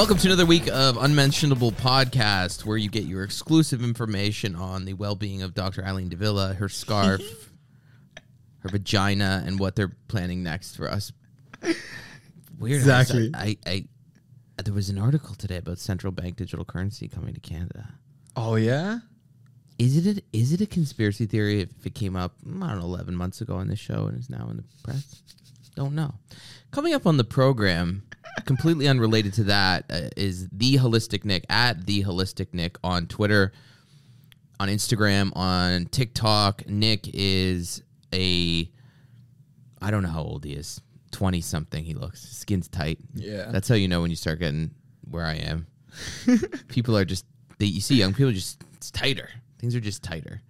Welcome to another week of Unmentionable Podcast, where you get your exclusive information on the well-being of Dr. Eileen de Villa, her scarf, her vagina, and what they're planning next for us. Weird. Exactly. I, I, I there was an article today about central bank digital currency coming to Canada. Oh yeah. Is it a, is it a conspiracy theory if it came up I don't know eleven months ago on this show and is now in the press? Don't know. Coming up on the program, completely unrelated to that, uh, is the holistic Nick at the holistic Nick on Twitter, on Instagram, on TikTok. Nick is a I don't know how old he is. Twenty something. He looks skin's tight. Yeah. That's how you know when you start getting where I am. people are just they, you see young people just it's tighter. Things are just tighter.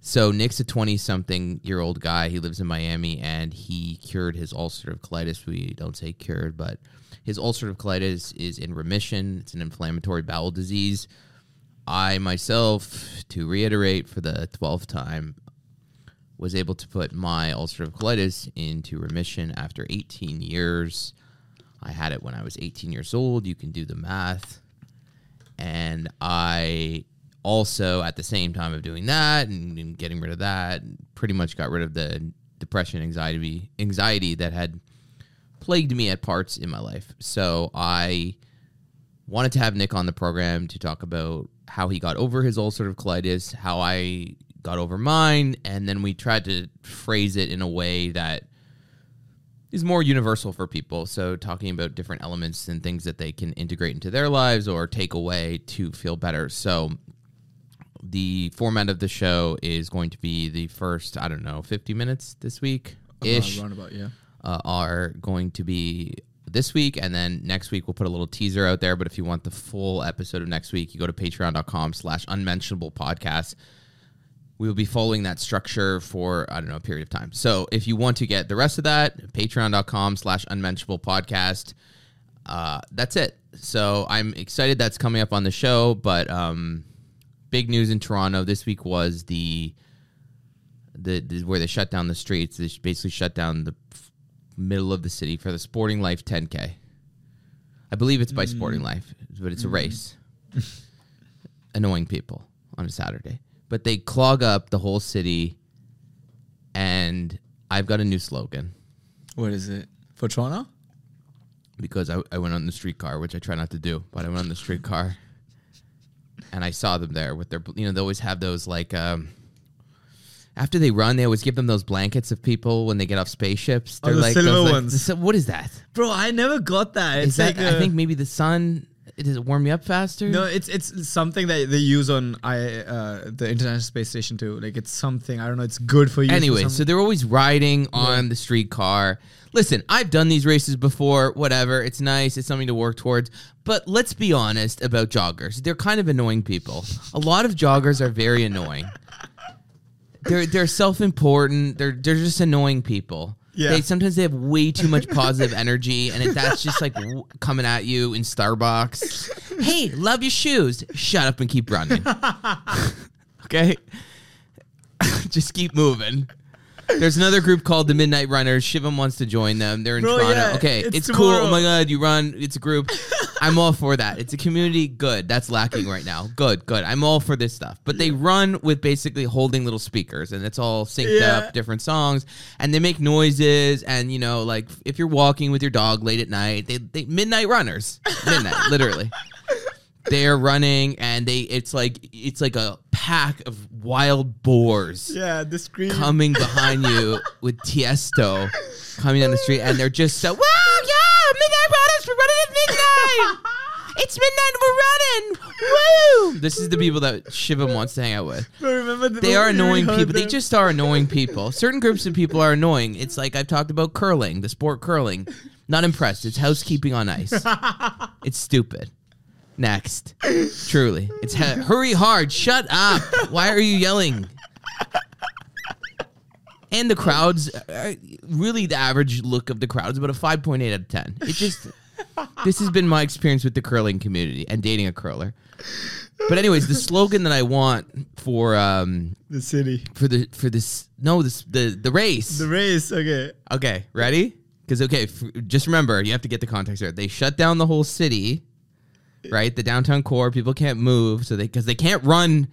So Nick's a twenty something year old guy. He lives in Miami and he cured his ulcerative colitis. We don't say cured, but his ulcerative colitis is in remission. It's an inflammatory bowel disease. I myself, to reiterate for the twelfth time, was able to put my ulcerative colitis into remission after 18 years. I had it when I was 18 years old. You can do the math. And I also, at the same time of doing that and, and getting rid of that, pretty much got rid of the depression, anxiety, anxiety that had plagued me at parts in my life. So I wanted to have Nick on the program to talk about how he got over his ulcerative colitis, how I got over mine, and then we tried to phrase it in a way that is more universal for people. So talking about different elements and things that they can integrate into their lives or take away to feel better. So the format of the show is going to be the first, I don't know, 50 minutes this week ish Roundabout, yeah. uh, are going to be this week and then next week we'll put a little teaser out there but if you want the full episode of next week you go to patreon.com slash unmentionable podcast. We will be following that structure for i don't know a period of time. So if you want to get the rest of that patreon.com slash unmentionable podcast. Uh, that's it. So i'm excited that's coming up on the show but um, big news in toronto this week was the the, the where they shut down the streets. They basically shut down the f- middle of the city for the Sporting Life 10K. I believe it's by mm. Sporting Life, but it's a mm. race. Annoying people on a Saturday, but they clog up the whole city. And I've got a new slogan What is it for Toronto? because I, I went on the streetcar, which I try not to do, but I went on the streetcar and I saw them there with their, you know, they always have those like, um, after they run, they always give them those blankets of people when they get off spaceships. Oh, the like silver those, like- ones. the- what is that? Bro, I never got that. Is It's that like I a- think maybe the sun. Does it warm you up faster? no, it's it's something that they use on I uh, the International Space Station too. Like it's something I don't know. It's good for you. Anyway, so they're always riding on the streetcar. Listen, I've done these races before, whatever. It's nice, it's something to work towards. But let's be honest about joggers. They're kind of annoying people. A lot of joggers are very annoying. They're they're self-important. They're they're just annoying people. Yeah. They sometimes they have way too much positive energy and it, that's just like w- coming at you in Starbucks. Hey, love your shoes. Shut up and keep running. okay? just keep moving. There's another group called the Midnight Runners. Shivam wants to join them. They're in Bro, Toronto. yeah, okay, it's it's, cool. Oh my god, you run. It's a group. I'm all for that. It's a community. Good. That's lacking right now. Good. Good. I'm all for this stuff. But they run with basically holding little speakers, and it's all synced Yeah. up, different songs, and they make noises. And you know, like if you're walking with your dog late at night, they, they midnight runners, midnight, literally they're running and they it's like it's like a pack of wild boars yeah, the screen. coming behind you with Tiesto coming down the street and they're just so wow yeah midnight runners we're running at midnight! It's midnight we're running! Woo! This is the people that Shivam wants to hang out with. Bro, remember the they are annoying heard people. They them? just are annoying people. Certain groups of people are annoying. It's like I've talked about curling the sport curling. Not impressed. It's housekeeping on ice. It's stupid Next. Truly. It's he- hurry hard. Shut up. Why are you yelling? And the crowds, uh, really the average look of the crowd is about a 5.8 out of 10. It just, this has been my experience with the curling community and dating a curler. But anyways, the slogan that I want for um the city, for the for this no this the the race. the race. Okay, Okay, ready? Because okay, f- just remember you have to get the context right. They shut down the whole city right? The downtown core, people can't move, so they because they can't run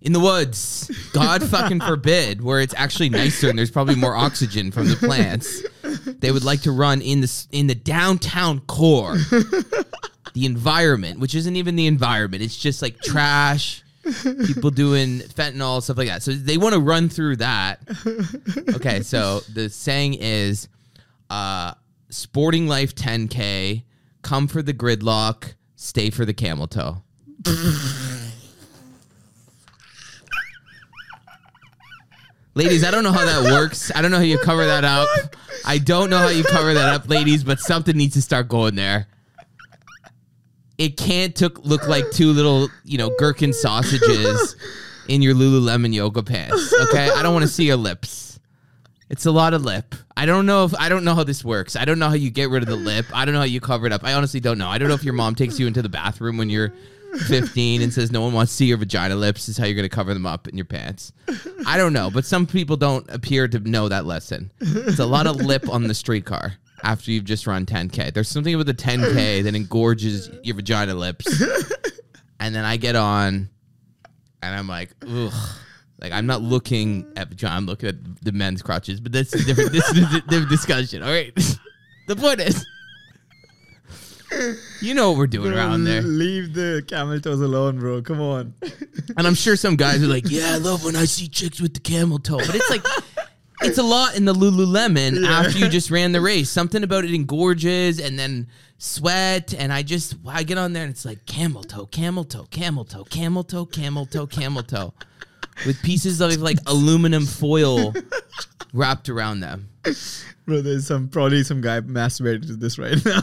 in the woods. God fucking forbid, where it's actually nicer and there's probably more oxygen from the plants. They would like to run in the in the downtown core, the environment, which isn't even the environment. It's just like trash. People doing fentanyl stuff like that. So they want to run through that. Okay, so the saying is, uh, "Sporting Life 10K, come for the gridlock, stay for the camel toe." Ladies, I don't know how that works. I don't know how you cover that up. I don't know how you cover that up, ladies, but something needs to start going there. It can't took, look like two little, you know, gherkin sausages in your Lululemon yoga pants. Okay? I don't want to see your lips. It's a lot of lip. I don't know if I don't know how this works. I don't know how you get rid of the lip. I don't know how you cover it up. I honestly don't know. I don't know if your mom takes you into the bathroom when you're 15 and says no one wants to see your vagina lips. Is how you're going to cover them up in your pants. I don't know, but some people don't appear to know that lesson. It's a lot of lip on the streetcar after you've just run 10k. There's something about the 10k that engorges your vagina lips. And then I get on and I'm like, ugh. Like I'm not looking at John. I'm looking at the men's crotches, but that's a different this is a different discussion. All right. the point is you know what we're doing around there. Leave the camel toes alone, bro. Come on. And I'm sure some guys are like, "Yeah, I love when I see chicks with the camel toe," but it's like, it's a lot in the Lululemon after you just ran the race. Something about it engorges and then sweat, and I just I get on there and it's like camel toe, camel toe, camel toe, camel toe, camel toe, camel toe, with pieces of like aluminum foil wrapped around them. Bro, there's some probably some guy masturbating to this right now.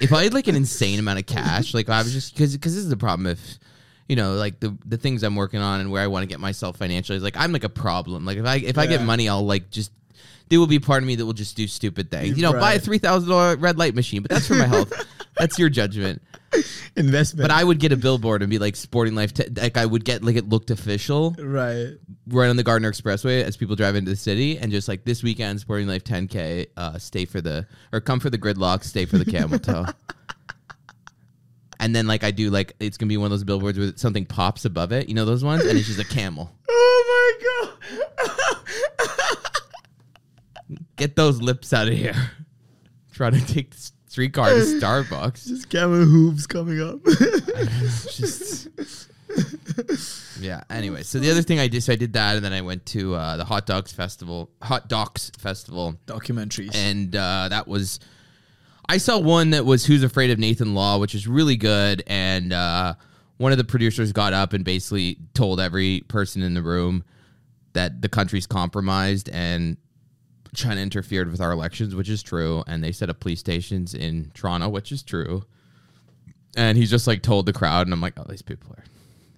if I had like an insane amount of cash, like I was just because because this is the problem if you know like the the things I'm working on and where I want to get myself financially is like I'm like a problem. Like if I if I get money, I'll like just there will be part of me that will just do stupid things. You know, buy a three thousand dollar red light machine, but that's for my health. That's your judgment. Investment. But I would get a billboard and be like Sporting Life. Like I would get like it looked official right. right on the Gardiner Expressway as people drive into the city, and just like this weekend, Sporting Life 10K, uh, stay for the or come for the gridlock, stay for the camel toe. And then like I do like it's gonna be one of those billboards where something pops above it, you know those ones, and it's just a camel. Oh my god. Get those lips out of here. Try to take the streetcar to Starbucks. Just camel hooves coming up. just yeah. Anyway, so the other thing I did, so I did that, and then I went to uh, the Hot Dogs Festival, Hot Docs Festival, Documentaries. and uh, that was I saw one that was Who's Afraid of Nathan Law, which is really good, and uh, one of the producers got up and basically told every person in the room that the country's compromised and China interfered with our elections, which is true, and they set up police stations in Toronto, which is true. And he just like told the crowd, and I'm like, oh, these people are,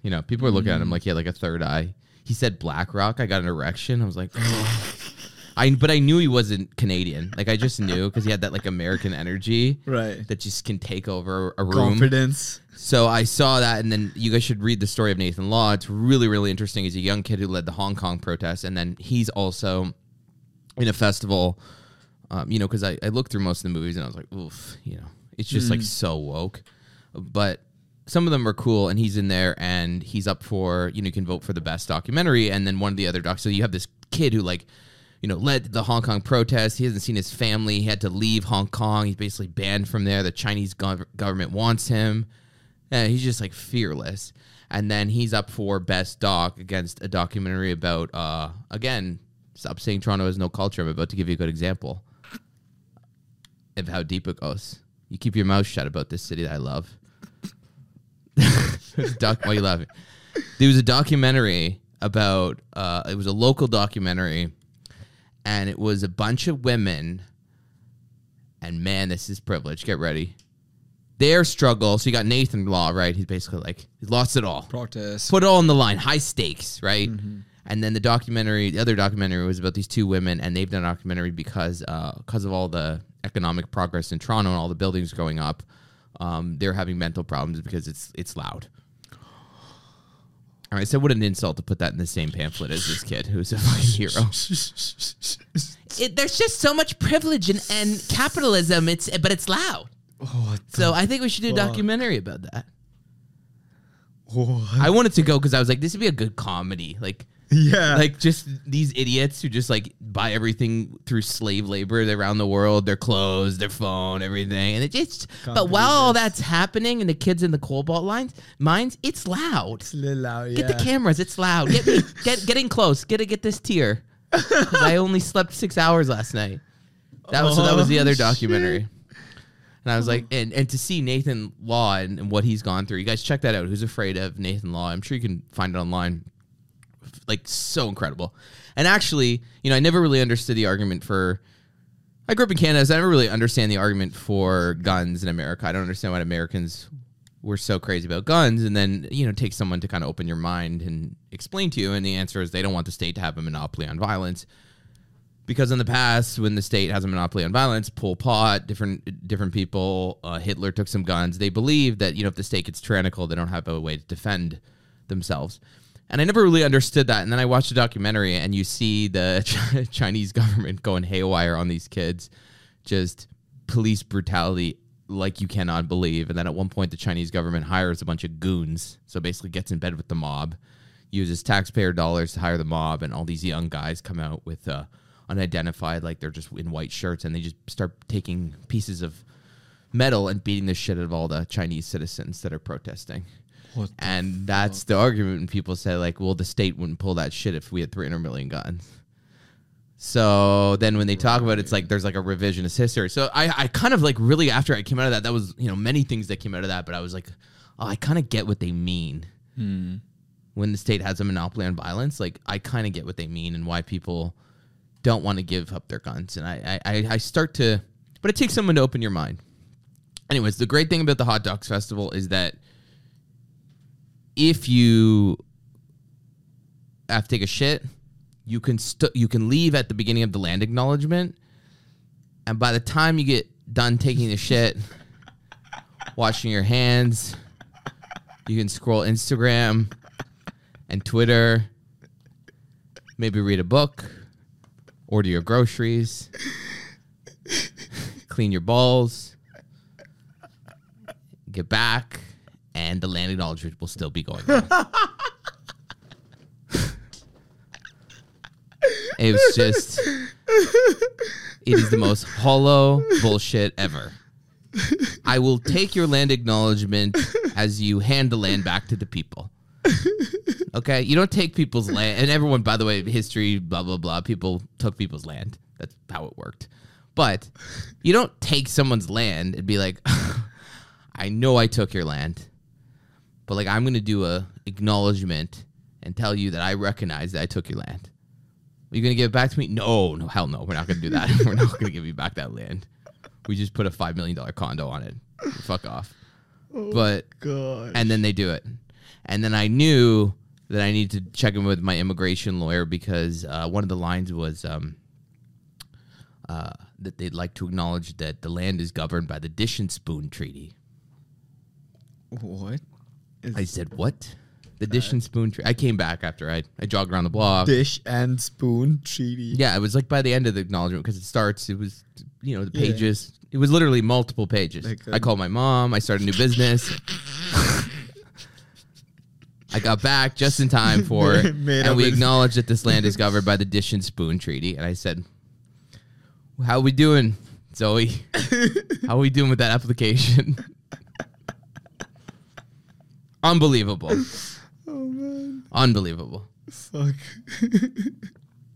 you know, people are looking at him like he had like a third eye. He said BlackRock. I got an erection. I was like, oh. I but I knew he wasn't Canadian. Like I just knew because he had that like American energy right. that just can take over a room. Confidence. So I saw that, and then you guys should read the story of Nathan Law. It's really, really interesting. He's a young kid who led the Hong Kong protests, and then he's also in a festival. Um, you know, because I, I looked through most of the movies and I was like, oof, you know, it's just like so woke. But some of them are cool, and he's in there, and he's up for you know you can vote for the best documentary, and then one of the other docs. So you have this kid who like you know, led the Hong Kong protests. He hasn't seen his family. He had to leave Hong Kong. He's basically banned from there. The Chinese gov- government wants him. And he's just like fearless. And then he's up for best doc against a documentary about, uh, again, stop saying Toronto has no culture. I'm about to give you a good example of how deep it goes. You keep your mouth shut about this city that I love. Doc- why are you laughing? There was a documentary about, uh, it was a local documentary and it was a bunch of women. And man, this is privilege. Get ready. Their struggle. So you got Nathan Law, right? He's basically like he's lost it all. Protest. Put it all on the line. High stakes, right? And then the documentary, the other documentary was about these two women, and they've done a documentary because uh, because of all the economic progress in Toronto and all the buildings going up. Um, they're having mental problems because it's it's loud. All right, so what an insult to put that in the same pamphlet as this kid who's a fucking hero. It, there's just so much privilege and, and capitalism. It's but it's loud. What? So I think we should do a documentary about that. What? I wanted to go because I was like, this would be a good comedy. Like, yeah. like just these idiots who just like buy everything through slave labor around the world, their clothes, their phone, everything, and it just. Can't but while all that's happening and the kids in the cobalt lines mines, it's loud. it's a little loud. Yeah. Get the cameras. It's loud. Get me, get getting close. Get to get this tier. 'Cause I only slept six hours last night. That was so. That was the Oh, other shit. documentary. And I was like, and, and to see Nathan Law and, and what he's gone through, you guys check that out. Who's afraid of Nathan Law? I'm sure you can find it online. Like so incredible. And actually, you know, I never really understood the argument for. I grew up in Canada, so I never really understand the argument for guns in America. I don't understand why Americans were so crazy about guns, and then you know, take someone to kind of open your mind and explain to you. And the answer is they don't want the state to have a monopoly on violence because in the past, when the state has a monopoly on violence, Pol Pot, different different people, uh, Hitler took some guns. They believe that you know if the state gets tyrannical, they don't have a way to defend themselves. And I never really understood that. And then I watched a documentary, and you see the Chinese government going haywire on these kids, just police brutality like you cannot believe. And then at one point, the Chinese government hires a bunch of goons, so basically gets in bed with the mob, uses taxpayer dollars to hire the mob, and all these young guys come out with. Uh, unidentified, like they're just in white shirts, and they just start taking pieces of metal and beating the shit out of all the Chinese citizens that are protesting. And that's the argument when people say, like, well, the state wouldn't pull that shit if we had 300 million guns. So then when they talk about it, it's like there's like a revisionist history. So I, I kind of like really after I came out of that, that was, you know, many things that came out of that, but I was like, oh, I kind of get what they mean Hmm. when the state has a monopoly on violence. Like I kind of get what they mean and why people don't want to give up their guns. And I, I- I start to, but it takes someone to open your mind. Anyways, the great thing about the Hot Dogs Festival is that if you have to take a shit, you can st- you can leave at the beginning of the land acknowledgement, and by the time you get done taking the shit, washing your hands, you can scroll Instagram and Twitter, maybe read a book, order your groceries, clean your balls, get back, and the land acknowledgement will still be going on. it was just, it is the most hollow bullshit ever. I will take your land acknowledgement as you hand the land back to the people. Okay, you don't take people's land, and everyone, by the way, history, blah blah blah. People took people's land. That's how it worked. But you don't take someone's land and be like, "I know I took your land, but like I'm going to do a acknowledgement and tell you that I recognize that I took your land." Are you going to give it back to me? No, no, hell no. We're not going to do that. We're not going to give you back that land. We just put a five million dollar condo on it. Fuck off. But God. and then they do it. And then I knew that I needed to check in with my immigration lawyer because uh, one of the lines was um, uh, that they'd like to acknowledge that the land is governed by the Dish and Spoon Treaty. what? Is I said, "What? The Dish and Spoon Treaty?" I came back after I I jogged around the block. dish and spoon treaty? Yeah, it was like by the end of the acknowledgement because it starts. It was you know the Yeah. pages. It was literally multiple pages. Like, I called my mom. I started a new business. I got back just in time for it, Made and we his- acknowledged that this land is governed by the Dish and Spoon Treaty. And I said, "How are we doing, Zoe? How are we doing with that application?" Unbelievable, Oh man. unbelievable. Fuck.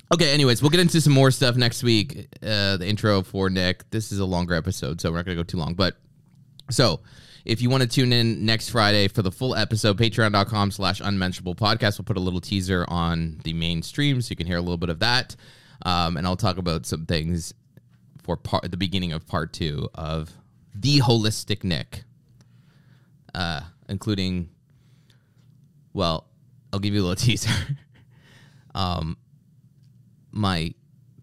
Okay, anyways, we'll get into some more stuff next week. Uh, the intro for Nick. This is a longer episode, so we're not going to go too long. But so if you want to tune in next Friday for the full episode, patreon.com slash unmentionable podcast. We'll put a little teaser on the main stream so you can hear a little bit of that. Um, and I'll talk about some things for part the beginning of part two of the holistic Nick. Uh, including well, I'll give you a little teaser. um my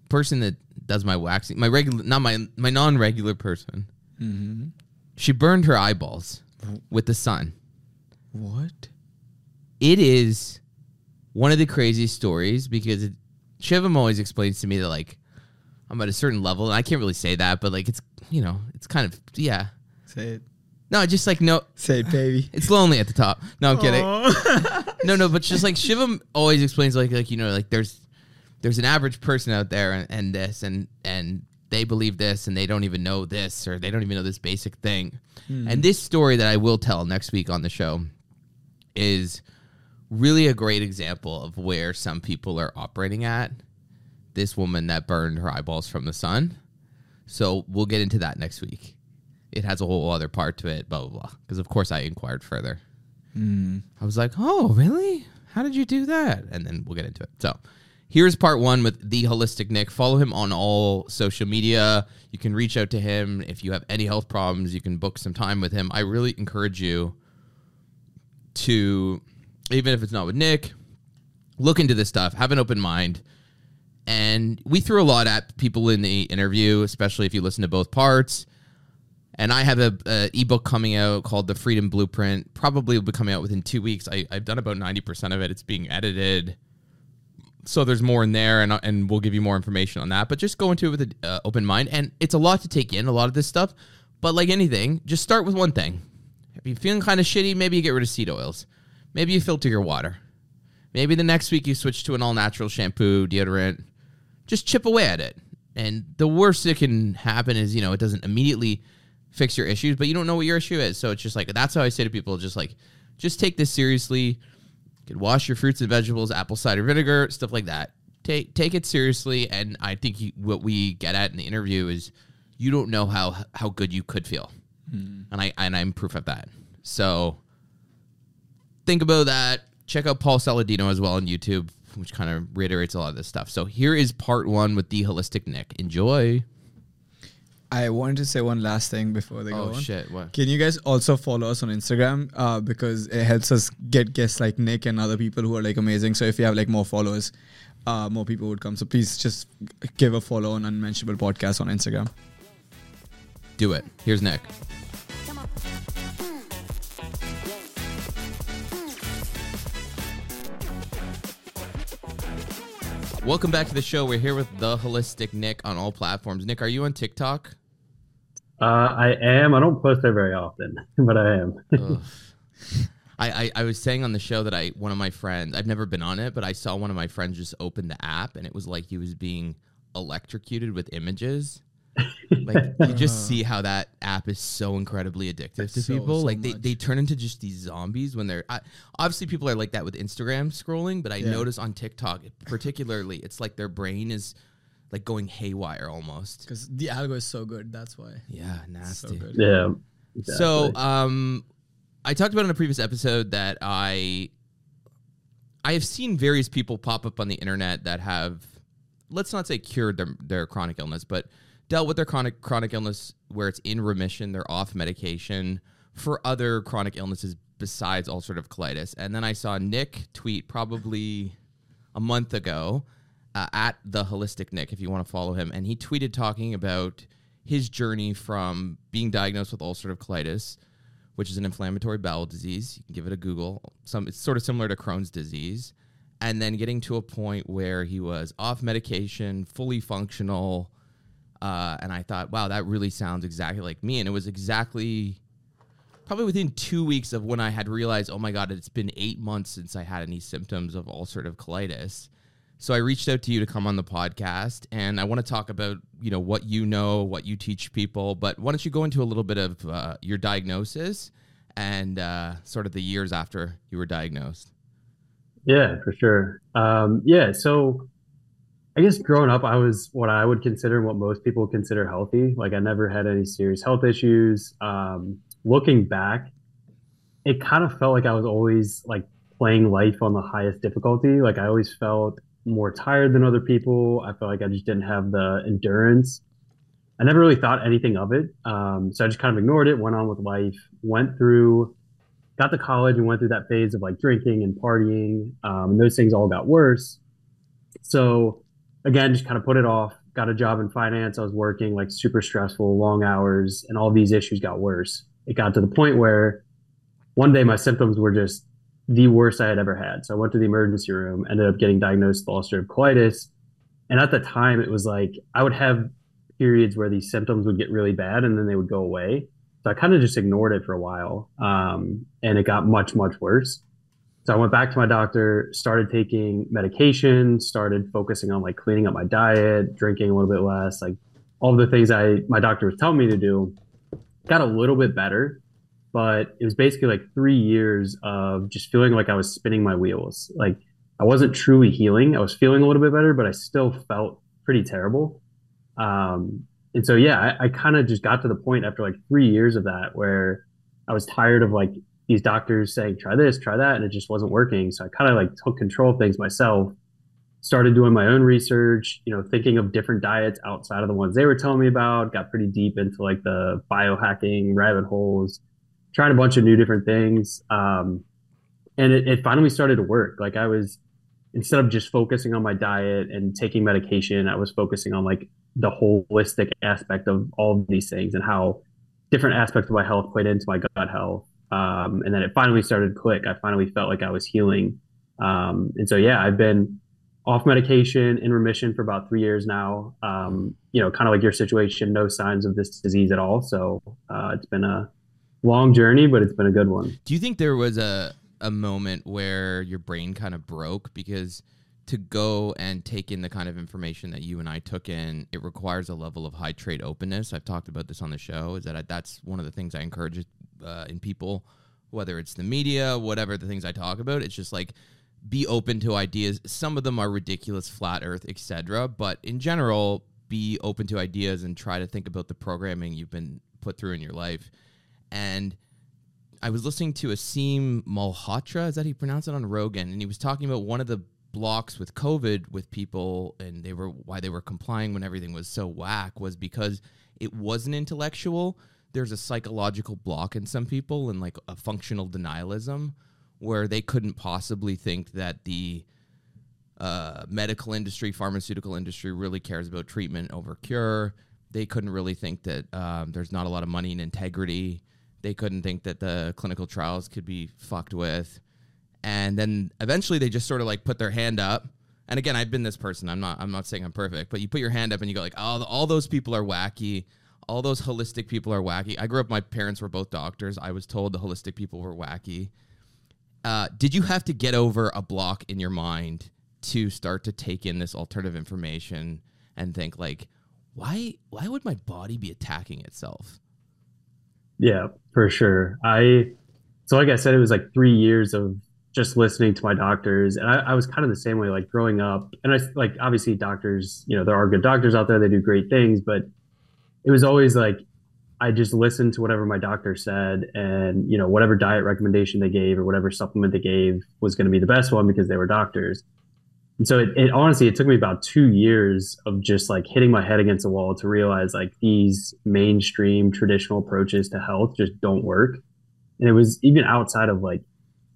person that does my waxing, my regular, not my my non-regular person, Mm-hmm. she burned her eyeballs with the sun. What? It is one of the craziest stories because it, Shivam always explains to me that like I'm at a certain level, and I can't really say that, but like it's you know it's kind of yeah. Say it. No, just like no. Say baby. It's lonely at the top. No, I'm kidding. No, no, but just like Shivam always explains, like like you know, like there's there's an average person out there and, and this and and they believe this and they don't even know this or they don't even know this basic thing. Hmm. And this story that I will tell next week on the show is really a great example of where some people are operating at. This woman that burned her eyeballs from the sun. So we'll get into that next week. It has a whole other part to it, blah blah blah. Because of course I inquired further. Mm. I was like, oh, really? How did you do that? And then we'll get into it. So here's part one with the holistic Nick. Follow him on all social media. You can reach out to him if you have any health problems. You can book some time with him. I really encourage you to, even if it's not with Nick, look into this stuff. Have an open mind. And we threw a lot at people in the interview, especially if you listen to both parts. And I have a, a ebook coming out called The Freedom Blueprint. Probably will be coming out within two weeks. I, I've done about ninety percent of it. It's being edited, so there's more in there, and and we'll give you more information on that. But just go into it with an uh, open mind, and it's a lot to take in, a lot of this stuff. But like anything, just start with one thing. If you're feeling kind of shitty, maybe you get rid of seed oils. Maybe you filter your water. Maybe the next week you switch to an all natural shampoo, deodorant. Just chip away at it. And the worst that can happen is, you know, it doesn't immediately fix your issues, but you don't know what your issue is. So it's just like that's how I say to people, just like, just take this seriously. You could wash your fruits and vegetables, apple cider vinegar, stuff like that. Take take it seriously, and I think you, what we get at in the interview is you don't know how how good you could feel, hmm. and I and I'm proof of that. So think about that. Check out Paul Saladino as well on YouTube, which kind of reiterates a lot of this stuff. So here is part one with the holistic Nick. Enjoy. I wanted to say one last thing before they go Oh shit! What? Can you guys also follow us on Instagram? Uh, because it helps us get guests like Nick and other people who are like amazing. So if you have like more followers, uh, more people would come. So please just give a follow on Unmentionable Podcast on Instagram. Do it. Here's Nick. Welcome back to the show. We're here with the holistic Nick on all platforms. Nick, are you on TikTok? Uh, I am. I don't post there very often, but I am. I, I, I was saying on the show that I one of my friends I've never been on it, but I saw one of my friends just open the app and it was like he was being electrocuted with images. Like you just see how that app is so incredibly addictive to So, people. so like they, much. they turn into just these zombies when they're I, obviously people are like that with Instagram scrolling, but I Yeah. notice on TikTok particularly it's like their brain is like going haywire almost. Because the algo is so good. That's why. Yeah, So nasty. good. yeah. So, um, I talked about in a previous episode that I I have seen various people pop up on the internet that have, let's not say cured their, their chronic illness, but dealt with their chronic chronic illness where it's in remission, they're off medication for other chronic illnesses besides ulcerative colitis. And then I saw Nick tweet probably a month ago uh, at the holistic Nick, if you want to follow him, and he tweeted talking about his journey from being diagnosed with ulcerative colitis, which is an inflammatory bowel disease. You can give it a Google. Some it's sort of similar to Crohn's disease, and then getting to a point where he was off medication, fully functional. Uh, and I thought, wow, that really sounds exactly like me. And it was exactly probably within two weeks of when I had realized, oh my God, it's been eight months since I had any symptoms of ulcerative colitis. So I reached out to you to come on the podcast, and I want to talk about you know what you know, what you teach people. But why don't you go into a little bit of uh, your diagnosis and uh, sort of the years after you were diagnosed? Yeah, for sure. Um, yeah, so I guess growing up, I was what I would consider what most people consider healthy. Like I never had any serious health issues. Um, looking back, it kind of felt like I was always like playing life on the highest difficulty. Like I always felt more tired than other people. I felt like I just didn't have the endurance. I never really thought anything of it. Um, so I just kind of ignored it, went on with life, went through got to college and went through that phase of like drinking and partying, um, and those things all got worse. So again, just kind of put it off. Got a job in finance. I was working like super stressful, long hours, and all these issues got worse. It got to the point where one day my symptoms were just the worst I had ever had. So I went to the emergency room, ended up getting diagnosed with ulcerative colitis. And at the time, it was like I would have periods where these symptoms would get really bad and then they would go away. So I kind of just ignored it for a while. Um, and it got much, much worse. So I went back to my doctor, started taking medication, started focusing on like cleaning up my diet, drinking a little bit less, like all the things I my doctor was telling me to do. Got a little bit better, but it was basically like three years of just feeling like I was spinning my wheels. Like I wasn't truly healing. I was feeling a little bit better, but I still felt pretty terrible. Um, and so yeah, I, I kind of just got to the point after like three years of that where I was tired of like these doctors saying try this, try that, and it just wasn't working. So I kind of like took control of things myself. Started doing my own research, you know, thinking of different diets outside of the ones they were telling me about. Got pretty deep into like the biohacking rabbit holes, trying a bunch of new different things, um, and it, it finally started to work. Like I was instead of just focusing on my diet and taking medication, I was focusing on like the holistic aspect of all of these things and how different aspects of my health played into my gut health. Um, and then it finally started to click. I finally felt like I was healing. Um, and so, yeah, I've been off medication in remission for about three years now. Um, you know, kind of like your situation, no signs of this disease at all. So uh, it's been a long journey, but it's been a good one. Do you think there was a a moment where your brain kind of broke because to go and take in the kind of information that you and I took in, it requires a level of high trait openness. I've talked about this on the show. Is that I, that's one of the things I encourage uh, in people, whether it's the media, whatever the things I talk about. It's just like be open to ideas. Some of them are ridiculous, flat Earth, etc. But in general, be open to ideas and try to think about the programming you've been put through in your life. And I was listening to Aseem Malhotra, is that how you pronounce it on Rogan, and he was talking about one of the blocks with COVID with people and they were why they were complying when everything was so whack was because it wasn't intellectual. There's a psychological block in some people and like a functional denialism where they couldn't possibly think that the uh, medical industry, pharmaceutical industry really cares about treatment over cure. They couldn't really think that um, there's not a lot of money in integrity. They couldn't think that the clinical trials could be fucked with. And then eventually they just sort of like put their hand up. And again i've been this person. I'm not i'm not saying i'm perfect but you put your hand up and you go like oh all those people are wacky. All those holistic people are wacky. I grew up my parents were both doctors. I was told the holistic people were wacky. Uh, did you have to get over a block in your mind to start to take in this alternative information and think like why why would my body be attacking itself yeah for sure. I so like i said it was like three years of just listening to my doctors and I, I, was kind of the same way like growing up and i like obviously doctors you know there are good doctors out there they do great things but it was always like i just listened to whatever my doctor said and you know whatever diet recommendation they gave or whatever supplement they gave was going to be the best one because they were doctors and so it, it honestly it took me about two years of just like hitting my head against the wall to realize like these mainstream traditional approaches to health just don't work and it was even outside of like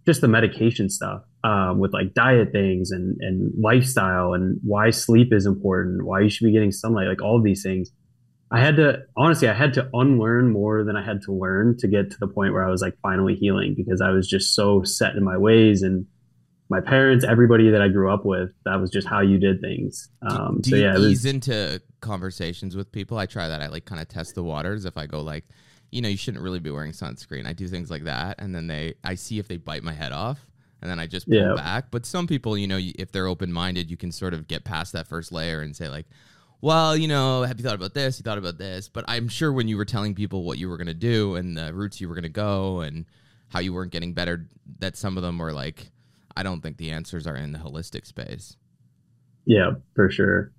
just the medication stuff um, with like diet things and and lifestyle and why sleep is important, why you should be getting sunlight, like all of these things. I had to honestly, I had to unlearn more than I had to learn to get to the point where I was like finally healing because I was just so set in my ways and my parents, everybody that I grew up with, that was just how you did things. Um, do, do so yeah, you ease was, into conversations with people? I try that. I like kind of test the waters. If I go like, you know, you shouldn't really be wearing sunscreen. I do things like that, and then they, I see if they bite my head off, and then I just pull yeah. back. But some people, you know, if they're open minded, you can sort of get past that first layer and say like, well, you know, have you thought about this? You thought about this? But I'm sure when you were telling people what you were going to do and the routes you were going to go and how you weren't getting better, that some of them were like, I don't think the answers are in the holistic space. Yeah, for sure.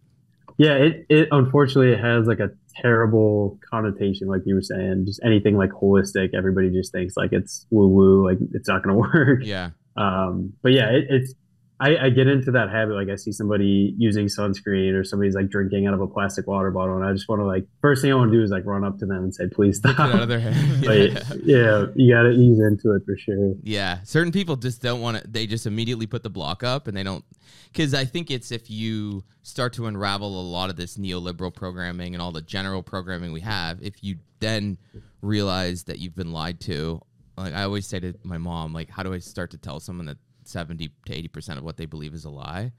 Yeah, it, it unfortunately it has like a terrible connotation, like you were saying. Just anything like holistic, everybody just thinks like it's woo woo, like it's not going to work. Yeah. Um, but yeah, it, it's I, I, get into that habit. Like I see somebody using sunscreen or somebody's like drinking out of a plastic water bottle, and I just want to like first thing I want to do is like run up to them and say, "Please stop." out of their head. yeah. yeah, you got to ease into it for sure. Yeah, certain people just don't want to. They just immediately put the block up, and they don't. Because I think it's if you start to unravel a lot of this neoliberal programming and all the general programming we have, if you then realize that you've been lied to. Like I always say to my mom, like, how do I start to tell someone that 70 to 80% of what they believe is a lie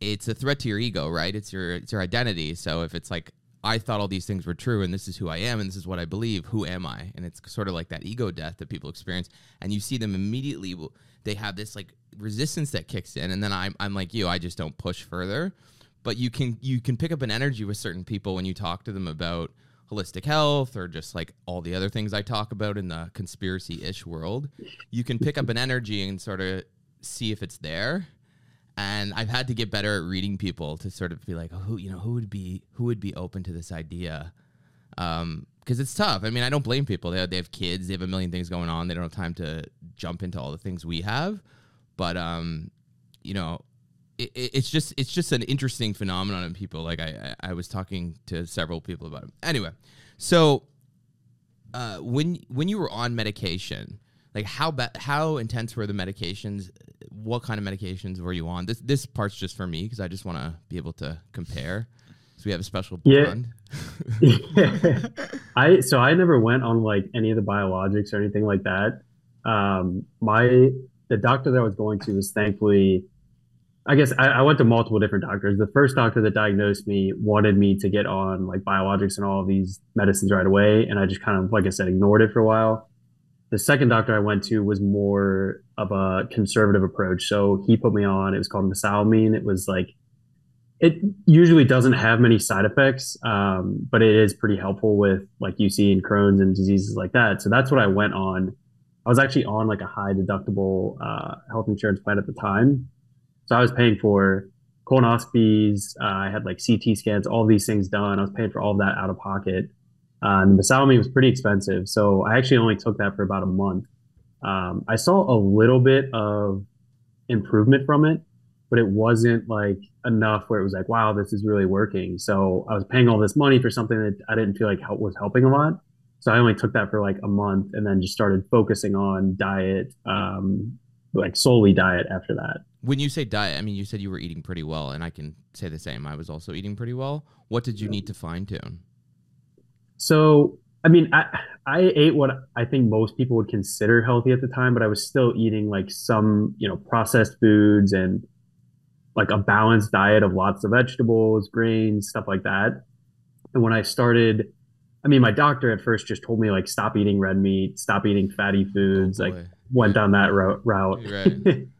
it's a threat to your ego right it's your it's your identity so if it's like I thought all these things were true and this is who I am and this is what I believe. Who am I? And it's sort of like that ego death that people experience. And you see them immediately, they have this like resistance that kicks in. And then I'm, I'm like you, I just don't push further. But you can you can pick up an energy with certain people when you talk to them about holistic health or just like all the other things I talk about in the conspiracy ish world. You can pick up an energy and sort of see if it's there and I've had to get better at reading people to sort of be like, oh, who you know, who would be who would be open to this idea? Because um, it's tough. I mean, I don't blame people. They they have kids. They have a million things going on. They don't have time to jump into all the things we have. But um, you know, it, it's just it's just an interesting phenomenon in people. Like I, I, was talking to several people about it. Anyway, so uh, when when you were on medication, like how bad how intense were the medications what kind of medications were you on? This this part's just for me because I just want to be able to compare. So we have a special bond. Yeah. yeah. I so I never went on like any of the biologics or anything like that. Um, my the doctor that I was going to was thankfully. I guess I, I went to multiple different doctors. The first doctor that diagnosed me wanted me to get on like biologics and all these medicines right away, and I just kind of, like I said, ignored it for a while the second doctor I went to was more of a conservative approach. So he put me on, it was called mesalamine. It was like, it usually doesn't have many side effects, um, but it is pretty helpful with like UC and Crohn's and diseases like that. So that's what I went on. I was actually on like a high deductible uh, health insurance plan at the time. So I was paying for colonoscopies. Uh, I had like CT scans, all these things done. I was paying for all of that out of pocket. Uh, and the mesalamine was pretty expensive. So I actually only took that for about a month. Um, I saw a little bit of improvement from it, but it wasn't like enough where it was like, wow, this is really working. So I was paying all this money for something that I didn't feel like help was helping a lot. So I only took that for like a month and then just started focusing on diet, um, like solely diet after that. When you say diet, I mean, you said you were eating pretty well, and I can say the same. I was also eating pretty well. What did you need to fine tune? So, I mean, I, I ate what I think most people would consider healthy at the time, but I was still eating like some, you know, processed foods and like a balanced diet of lots of vegetables, grains, stuff like that. And when I started, I mean, my doctor at first just told me like stop eating red meat, stop eating fatty oh, foods, oh like went down that route. route. Right.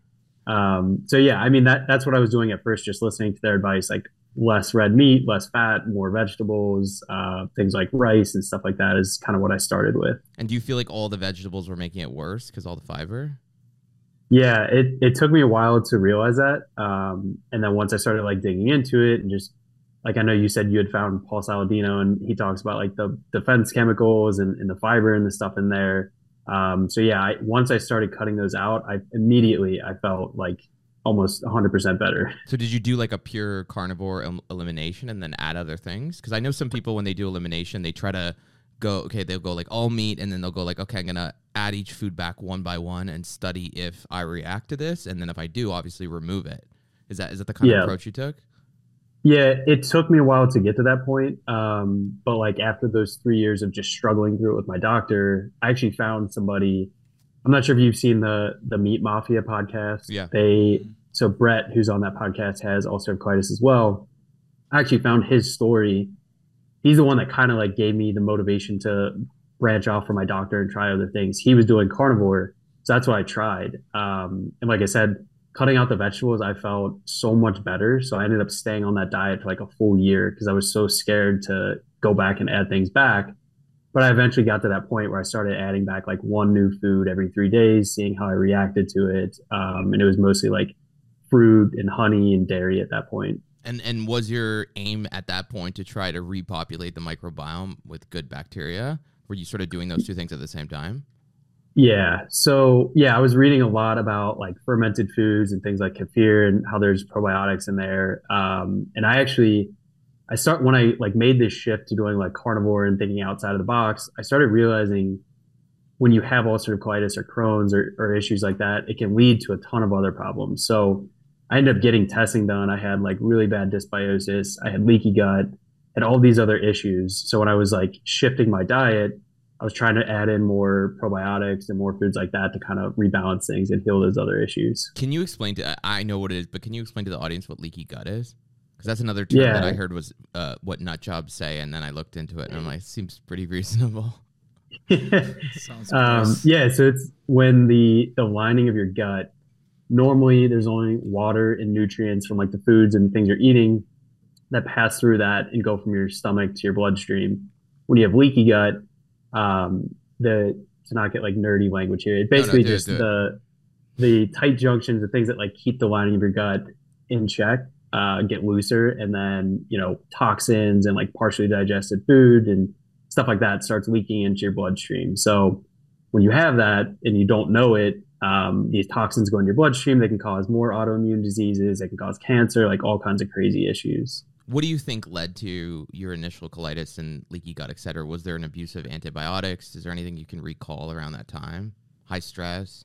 um, so yeah, I mean that that's what I was doing at first, just listening to their advice. Like less red meat, less fat, more vegetables, uh, things like rice and stuff like that is kind of what I started with. And do you feel like all the vegetables were making it worse because all the fiber? Yeah, it, it took me a while to realize that. Um, and then once I started like digging into it and just like I know you said you had found Paul Saladino and he talks about like the defense chemicals and, and the fiber and the stuff in there. Um, so yeah, I, once I started cutting those out, I immediately I felt like almost 100% better. So did you do like a pure carnivore el- elimination and then add other things? Because I know some people when they do elimination, they try to go okay, they'll go like all meat and then they'll go like okay, I'm gonna add each food back one by one and study if I react to this, and then if I do, obviously remove it. Is that is that the kind yeah. of approach you took? Yeah, it took me a while to get to that point. Um, but like after those three years of just struggling through it with my doctor, I actually found somebody. I'm not sure if you've seen the the Meat Mafia podcast. Yeah. They so Brett, who's on that podcast, has ulcerative colitis as well. I actually found his story. He's the one that kind of like gave me the motivation to branch off from my doctor and try other things. He was doing carnivore, so that's what I tried. Um, and like I said, cutting out the vegetables, I felt so much better. So I ended up staying on that diet for like a full year because I was so scared to go back and add things back. But I eventually got to that point where I started adding back like one new food every three days, seeing how I reacted to it. Um, and it was mostly like fruit and honey and dairy at that point. And and was your aim at that point to try to repopulate the microbiome with good bacteria? Were you sort of doing those two things at the same time? Yeah. So yeah, I was reading a lot about like fermented foods and things like kefir and how there's probiotics in there. Um, and I actually, I start when I like made this shift to doing like carnivore and thinking outside of the box. I started realizing when you have ulcerative colitis or Crohn's or, or issues like that, it can lead to a ton of other problems. So I ended up getting testing done. I had like really bad dysbiosis. I had leaky gut, had all these other issues. So when I was like shifting my diet, I was trying to add in more probiotics and more foods like that to kind of rebalance things and heal those other issues. Can you explain to I know what it is, but can you explain to the audience what leaky gut is? Because that's another term that I heard was uh, what nut jobs say, and then I looked into it and I'm like, seems pretty reasonable. Sounds um, yeah, so it's when the the lining of your gut. Normally, there's only water and nutrients from like the foods and things you're eating that pass through that and go from your stomach to your bloodstream. When you have leaky gut, um, the to not get like nerdy language here, it No, no, basically do it, just it. the the tight junctions, the things that like keep the lining of your gut in check, uh, get looser, and then you know toxins and like partially digested food and stuff like that starts leaking into your bloodstream. So when you have that and you don't know it, um, these toxins go in your bloodstream. They can cause more autoimmune diseases. They can cause cancer, like all kinds of crazy issues. What do you think led to your initial colitis and leaky gut, et cetera? Was there an abuse of antibiotics? Is there anything you can recall around that time? High stress?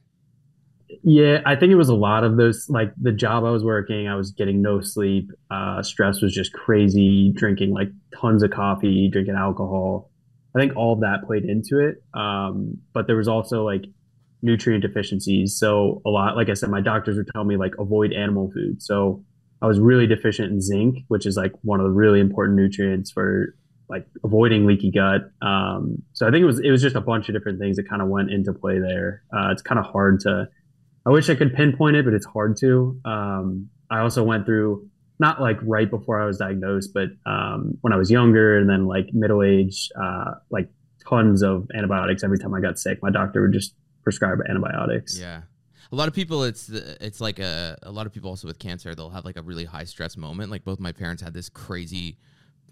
Yeah, I think it was a lot of those. Like the job I was working, I was getting no sleep. Uh, stress was just crazy. Drinking like tons of coffee, drinking alcohol. I think all of that played into it. Um, but there was also like nutrient deficiencies. So a lot, like I said, my doctors would tell me like avoid animal food. So I was really deficient in zinc, which is like one of the really important nutrients for like avoiding leaky gut. Um, so I think it was it was just a bunch of different things that kind of went into play there. Uh, it's kind of hard to I wish I could pinpoint it, but it's hard to. Um, I also went through not like right before I was diagnosed, but um, when I was younger and then like middle age, uh, like tons of antibiotics every time I got sick. My doctor would just prescribe antibiotics. Yeah. A lot of people, it's it's like a a lot of people also with cancer. They'll have like a really high stress moment. Like both my parents had this crazy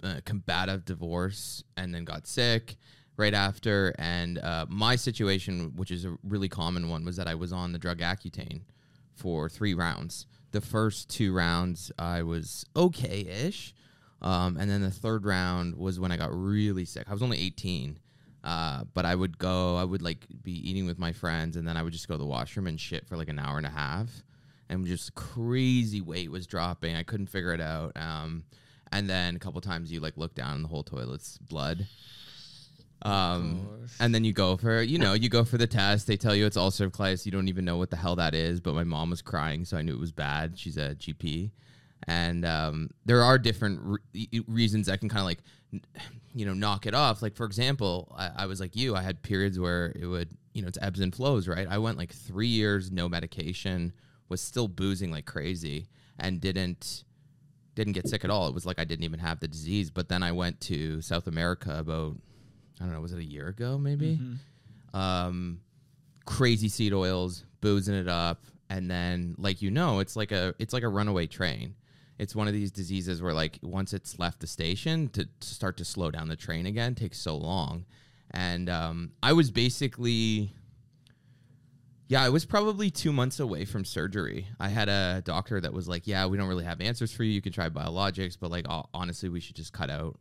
uh, combative divorce and then got sick right after. And uh, my situation, which is a really common one, was that I was on the drug Accutane for three rounds. The first two rounds I was okay ish, um, and then the third round was when I got really sick. I was only eighteen. Uh, but I would go, I would like be eating with my friends, and then I would just go to the washroom and shit for like an hour and a half, and just crazy weight was dropping. I couldn't figure it out. Um, and then a couple times you like look down and the whole toilet's blood. Um, and then you go for, you know, you go for the test. They tell you it's ulcerative colitis. You don't even know what the hell that is. But my mom was crying, so I knew it was bad. She's a GP, and um, there are different re- reasons I can kind of like, you know, knock it off. Like for example, I, I was like you. I had periods where it would, you know, it's ebbs and flows, right? I went like three years no medication, was still boozing like crazy, and didn't didn't get sick at all. It was like I didn't even have the disease. But then I went to South America about I don't know, was it a year ago maybe? Um, crazy seed oils, boozing it up, and then like you know, it's like a it's like a runaway train. It's one of these diseases where like once it's left the station to, start to slow down the train again takes so long. And um, I was basically yeah, I was probably two months away from surgery. I had a doctor that was like, "Yeah, we don't really have answers for you. You can try biologics, but like honestly, we should just cut out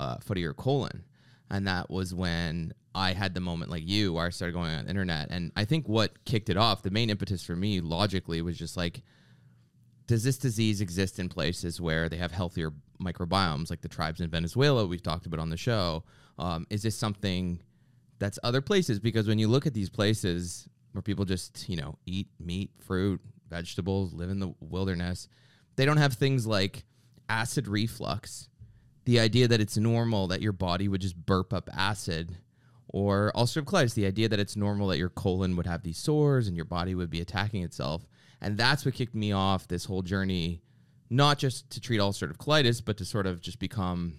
uh, foot of your colon." And that was when I had the moment like you, where I started going on the internet. And I think what kicked it off, the main impetus for me, logically, was just like, does this disease exist in places where they have healthier microbiomes, like the tribes in Venezuela we've talked about on the show? Um, is this something that's other places? Because when you look at these places where people just, you know, eat meat, fruit, vegetables, live in the wilderness, they don't have things like acid reflux. The idea that it's normal that your body would just burp up acid, or ulcerative colitis, the idea that it's normal that your colon would have these sores and your body would be attacking itself. And that's what kicked me off this whole journey, not just to treat ulcerative colitis, but to sort of just become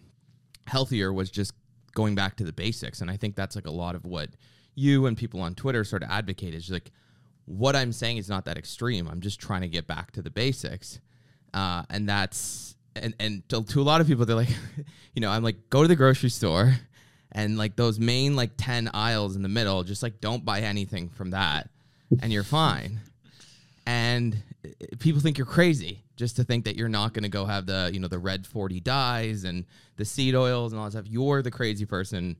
healthier was just going back to the basics. And I think that's like a lot of what you and people on Twitter sort of advocate is like, what I'm saying is not that extreme. I'm just trying to get back to the basics. Uh, and that's, and, and to, to a lot of people, they're like, you know, I'm like, go to the grocery store and like those main like 10 aisles in the middle, just like don't buy anything from that and you're fine. And uh, people think you're crazy just to think that you're not going to go have the, you know, the red 40 dyes and the seed oils and all that stuff. You're the crazy person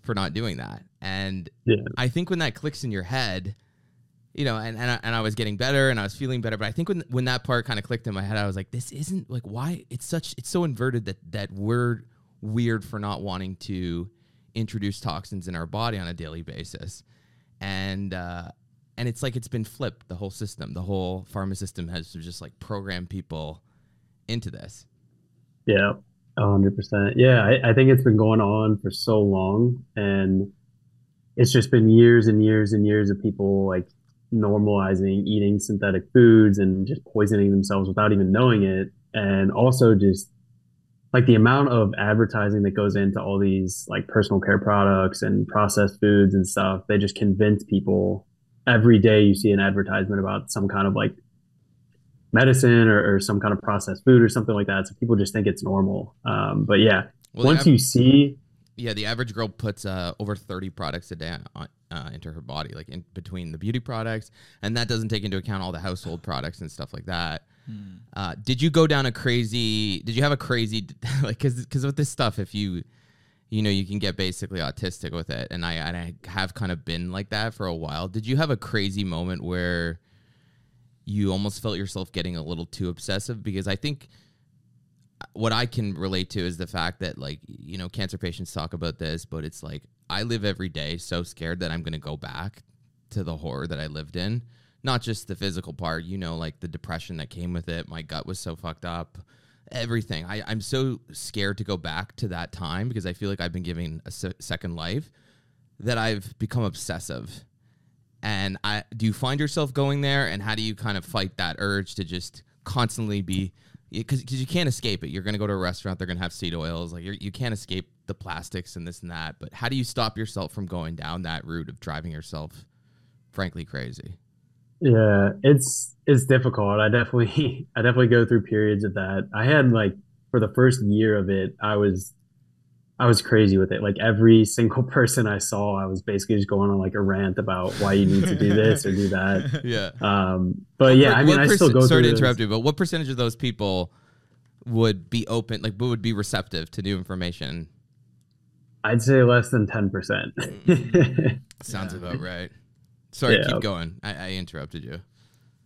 for not doing that. And Yeah. I think when that clicks in your head, you know, and and I, and I was getting better and I was feeling better, but I think when when that part kind of clicked in my head, I was like, this isn't like why it's such it's so inverted that that we're weird for not wanting to introduce toxins in our body on a daily basis, and uh, and it's like it's been flipped the whole system, the whole pharma system has just like programmed people into this. Yeah, hundred percent. Yeah, I, I think it's been going on for so long, and it's just been years and years and years of people like normalizing eating synthetic foods and just poisoning themselves without even knowing it, and also just like the amount of advertising that goes into all these like personal care products and processed foods and stuff. They just convince people every day. You see an advertisement about some kind of like medicine or, or, some kind of processed food or something like that. So people just think it's normal. Um, but yeah, well, once av- you see, yeah, the average girl puts uh, over thirty products a day on, uh, into her body, like in between the beauty products, and that doesn't take into account all the household products and stuff like that. Hmm. Uh, did you go down a crazy? Did you have a crazy like? Because because with this stuff, if you you know you can get basically autistic with it, and I and I have kind of been like that for a while. Did you have a crazy moment where? you almost felt yourself getting a little too obsessive because I think what I can relate to is the fact that like you know cancer patients talk about this, but it's like I live every day so scared that I'm going to go back to the horror that I lived in. Not just the physical part, you know, like the depression that came with it. My gut was so fucked up. Everything. I, I'm so scared to go back to that time because I feel like I've been giving a se- second life that I've become obsessive and I do you find yourself going there, and how do you kind of fight that urge to just constantly be because you can't escape it. You're going to go to a restaurant, they're going to have seed oils, like you're, you can not escape the plastics and this and that. But how do you stop yourself from going down that route of driving yourself, frankly, crazy? Yeah, it's it's difficult. I definitely I definitely go through periods of that. I had like for the first year of it, I was I was crazy with it. Like every single person I saw, I was basically just going on like a rant about why you need to do this or do that. Yeah. Um, but yeah, I mean, I still go. Sorry to interrupt you, but what percentage of those people would be open, like, would be receptive to new information? I'd say less than ten percent. Sounds yeah. about right. Sorry, yeah. keep going. I, I, interrupted you.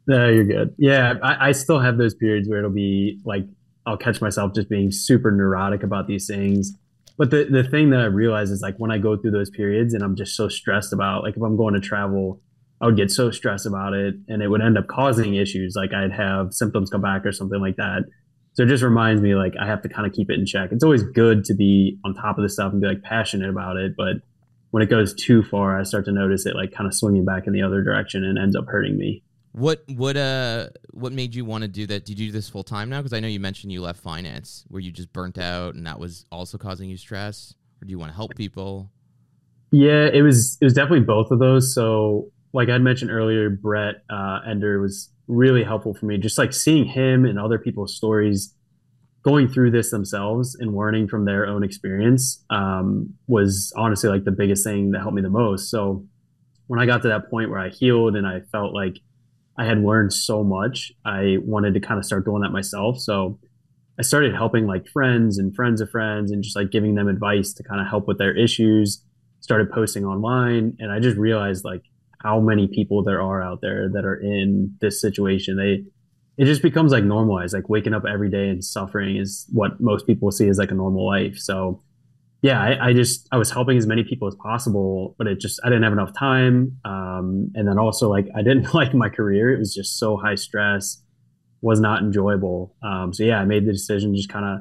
No, you're good. Yeah, I, I still have those periods where it'll be like I'll catch myself just being super neurotic about these things but the, the thing that I realize is like when I go through those periods and I'm just so stressed about like if I'm going to travel, I would get so stressed about it and it would end up causing issues. Like I'd have symptoms come back or something like that. So it just reminds me like I have to kind of keep it in check. It's always good to be on top of the stuff and be like passionate about it, but when it goes too far, I start to notice it like kind of swinging back in the other direction and ends up hurting me. What what uh what made you want to do that? Did you do this full time now? Because I know you mentioned you left finance, where you just burnt out, and that was also causing you stress. Or do you want to help people? Yeah, it was it was definitely both of those. So, like I mentioned earlier, Brett uh, Ender was really helpful for me. Just like seeing him and other people's stories going through this themselves and learning from their own experience um, was honestly like the biggest thing that helped me the most. So when I got to that point where I healed and I felt like I had learned so much. I wanted to kind of start doing that myself. So I started helping like friends and friends of friends and just like giving them advice to kind of help with their issues. Started posting online and I just realized like how many people there are out there that are in this situation. They it just becomes like normalized. Like waking up every day and suffering is what most people see as like a normal life. So yeah, I, I, just I was helping as many people as possible, but it just I didn't have enough time. Um, and then also like I didn't like my career; it was just so high stress, was not enjoyable. Um, so yeah, I made the decision to just kind of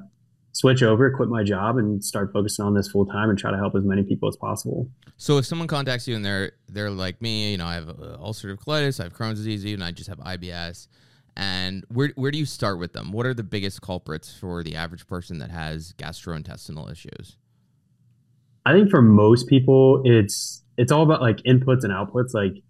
switch over, quit my job, and start focusing on this full time and try to help as many people as possible. So if someone contacts you and they're they're like me, you know, I have ulcerative colitis, I have Crohn's disease, and I just have IBS. And where where do you start with them? What are the biggest culprits for the average person that has gastrointestinal issues? I think for most people, it's it's all about like inputs and outputs. Like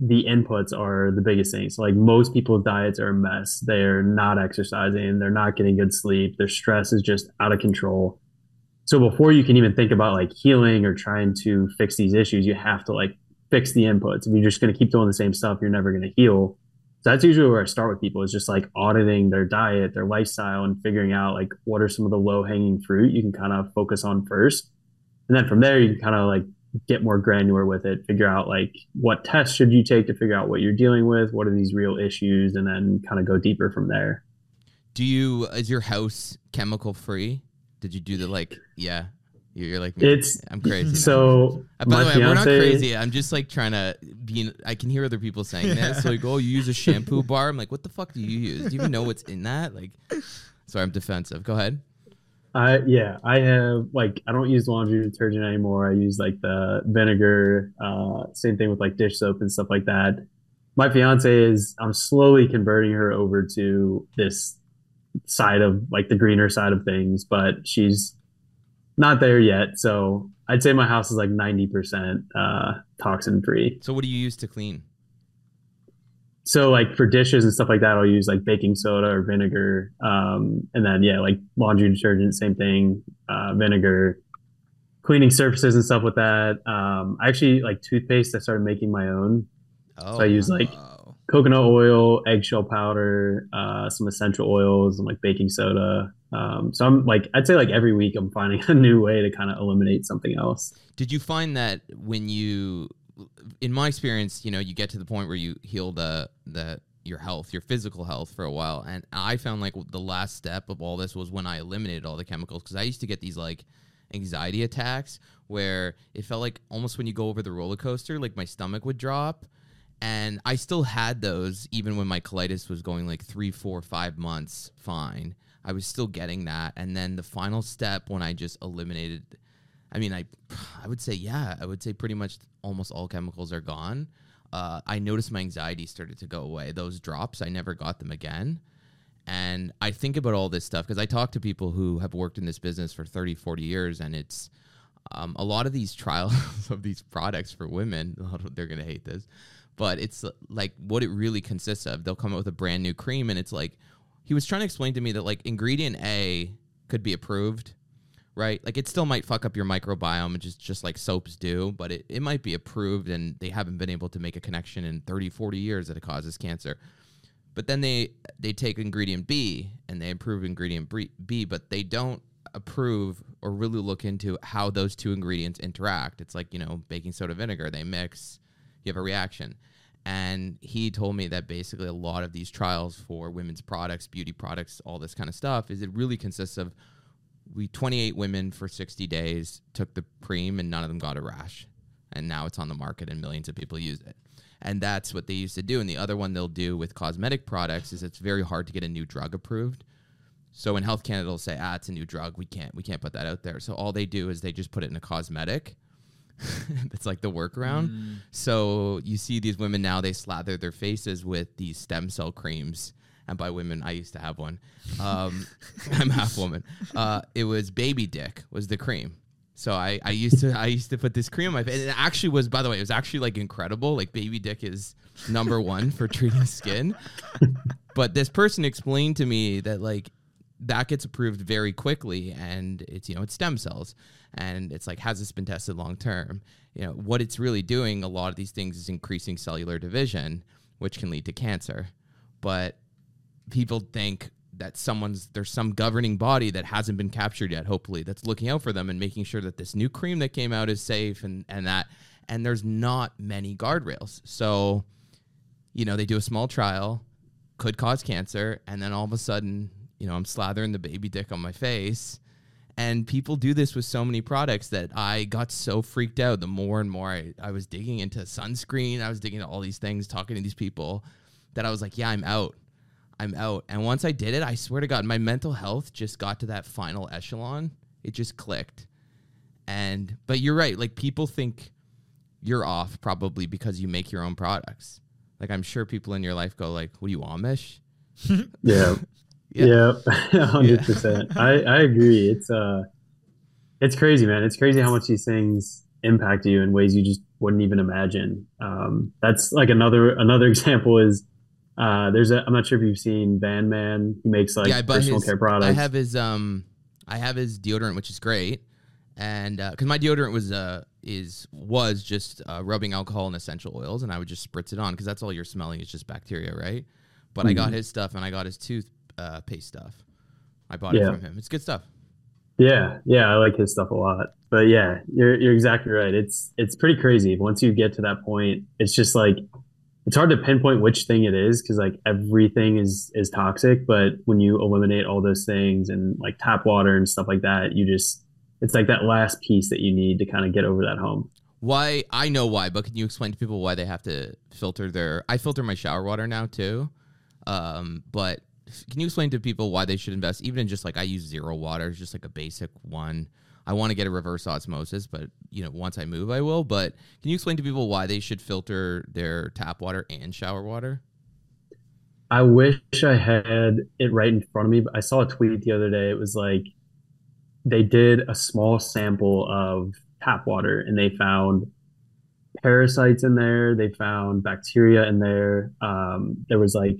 the inputs are the biggest thing. So like most people's diets are a mess. They're not exercising. They're not getting good sleep. Their stress is just out of control. So before you can even think about like healing or trying to fix these issues, you have to like fix the inputs. If you're just going to keep doing the same stuff, you're never going to heal. So that's usually where I start with people is just like auditing their diet, their lifestyle, and figuring out like what are some of the low hanging fruit you can kind of focus on first. And then from there you can kind of like get more granular with it figure out like what tests should you take to figure out what you're dealing with what are these real issues and then kind of go deeper from there. Do you is your house chemical free did you do the like yeah you're like me. it's i'm crazy so uh, by the way fiance, we're not crazy i'm just like trying to be i can hear other people saying this So like oh you use a shampoo bar i'm like what the fuck do you use do you even know what's in that like sorry i'm defensive go ahead I yeah, I have like I don't use laundry detergent anymore. I use like the vinegar. Uh, same thing with like dish soap and stuff like that. My fiance is I'm slowly converting her over to this side of like the greener side of things, but she's not there yet. So I'd say my house is like 90% uh, toxin free. So what do you use to clean? So like for dishes and stuff like that, I'll use like baking soda or vinegar. Um, and then yeah, like laundry detergent, same thing, uh, vinegar, cleaning surfaces and stuff with that. Um, I actually like toothpaste. I started making my own. Oh, So I use like Wow. Coconut oil, eggshell powder, uh, some essential oils, and like baking soda. Um, so I'm like, I'd say like every week I'm finding a new way to kind of eliminate something else. Did you find that when you, in my experience, you know, you get to the point where you heal the the your health, your physical health for a while, and I found like the last step of all this was when I eliminated all the chemicals because I used to get these like anxiety attacks where it felt like almost when you go over the roller coaster, like my stomach would drop. And I still had those even when my colitis was going like three, four, five months fine. I was still getting that. And then the final step when I just eliminated I mean, I, I would say, yeah, I would say pretty much almost all chemicals are gone. Uh, I noticed my anxiety started to go away. Those drops, I never got them again. And I think about all this stuff because I talk to people who have worked in this business for 30, 40 years, and it's um, a lot of these trials of these products for women. They're going to hate this, but it's uh, like what it really consists of. They'll come out with a brand new cream, and it's like he was trying to explain to me that like ingredient A could be approved right? Like it still might fuck up your microbiome, just just like soaps do, but it, it might be approved and they haven't been able to make a connection in 30, 40 years that it causes cancer. But then they they take ingredient B and they improve ingredient B, but they don't approve or really look into how those two ingredients interact. It's like, you know, baking soda vinegar, they mix, you have a reaction. And he told me that basically a lot of these trials for women's products, beauty products, all this kind of stuff is it really consists of we 28 women for 60 days took the cream and none of them got a rash. And now it's on the market and millions of people use it. And that's what they used to do. And the other one they'll do with cosmetic products is it's very hard to get a new drug approved. So in health canada they'll say ah it's a new drug. We can't we can't put that out there. So all they do is they just put it in a cosmetic that's like the workaround so you see these women now they slather their faces with these stem cell creams and by women i used to have one um, i'm half woman uh, it was baby dick was the cream so I, I used to I used to put this cream on my face. And it actually was, by the way, it was actually like incredible. Like baby dick is number one for treating skin. But this person explained to me that like that gets approved very quickly and it's you know it's stem cells and it's like has this been tested long term? You know what it's really doing a lot of these things is increasing cellular division which can lead to cancer. But people think that someone's there's some governing body that hasn't been captured yet hopefully that's looking out for them and making sure that this new cream that came out is safe and and that and there's not many guardrails. So you know they do a small trial could cause cancer and then all of a sudden you know i'm slathering the baby dick on my face and people do this with so many products that i got so freaked out the more and more i, I was digging into sunscreen i was digging into all these things talking to these people that i was like yeah i'm out I'm out. And once I did it, I swear to God, my mental health just got to that final echelon. It just clicked. And, but you're right. Like, people think you're off probably because you make your own products. Like, I'm sure people in your life go, like, what are you, Amish? Yeah. Yeah. Yeah. hundred percent. I, I agree. It's uh it's crazy, man. It's crazy how much these things impact you in ways you just wouldn't even imagine. Um, that's like another another example is uh, there's a I'm not sure if you've seen Van Man. He makes like I personal his- care products. I have his, um, I have his deodorant, which is great. And, uh 'cause cause my deodorant was, uh, is, was just, uh, rubbing alcohol and essential oils. And I would just spritz it on cause that's all you're smelling is just bacteria, right? But I got Mm-hmm. his stuff and I got his tooth, uh, paste stuff. I bought Yeah. it from him. It's good stuff. Yeah, yeah, I like his stuff a lot. But yeah, you're you're exactly right. It's it's pretty crazy. Once you get to that point, it's just like it's hard to pinpoint which thing it is because like everything is is toxic. But when you eliminate all those things and like tap water and stuff like that, you just it's like that last piece that you need to kind of get over that hump. Why? I know why, but can you explain to people why they have to filter their? I filter my shower water now too, um, but can you explain to people why they should invest even in just like I use zero water, just like a basic one. I want to get a reverse osmosis, but you know, once I move, I will. But can you explain to people why they should filter their tap water and shower water? I wish I had it right in front of me. But I saw a tweet the other day. It was like they did a small sample of tap water and they found parasites in there. They found bacteria in there. Um, there was like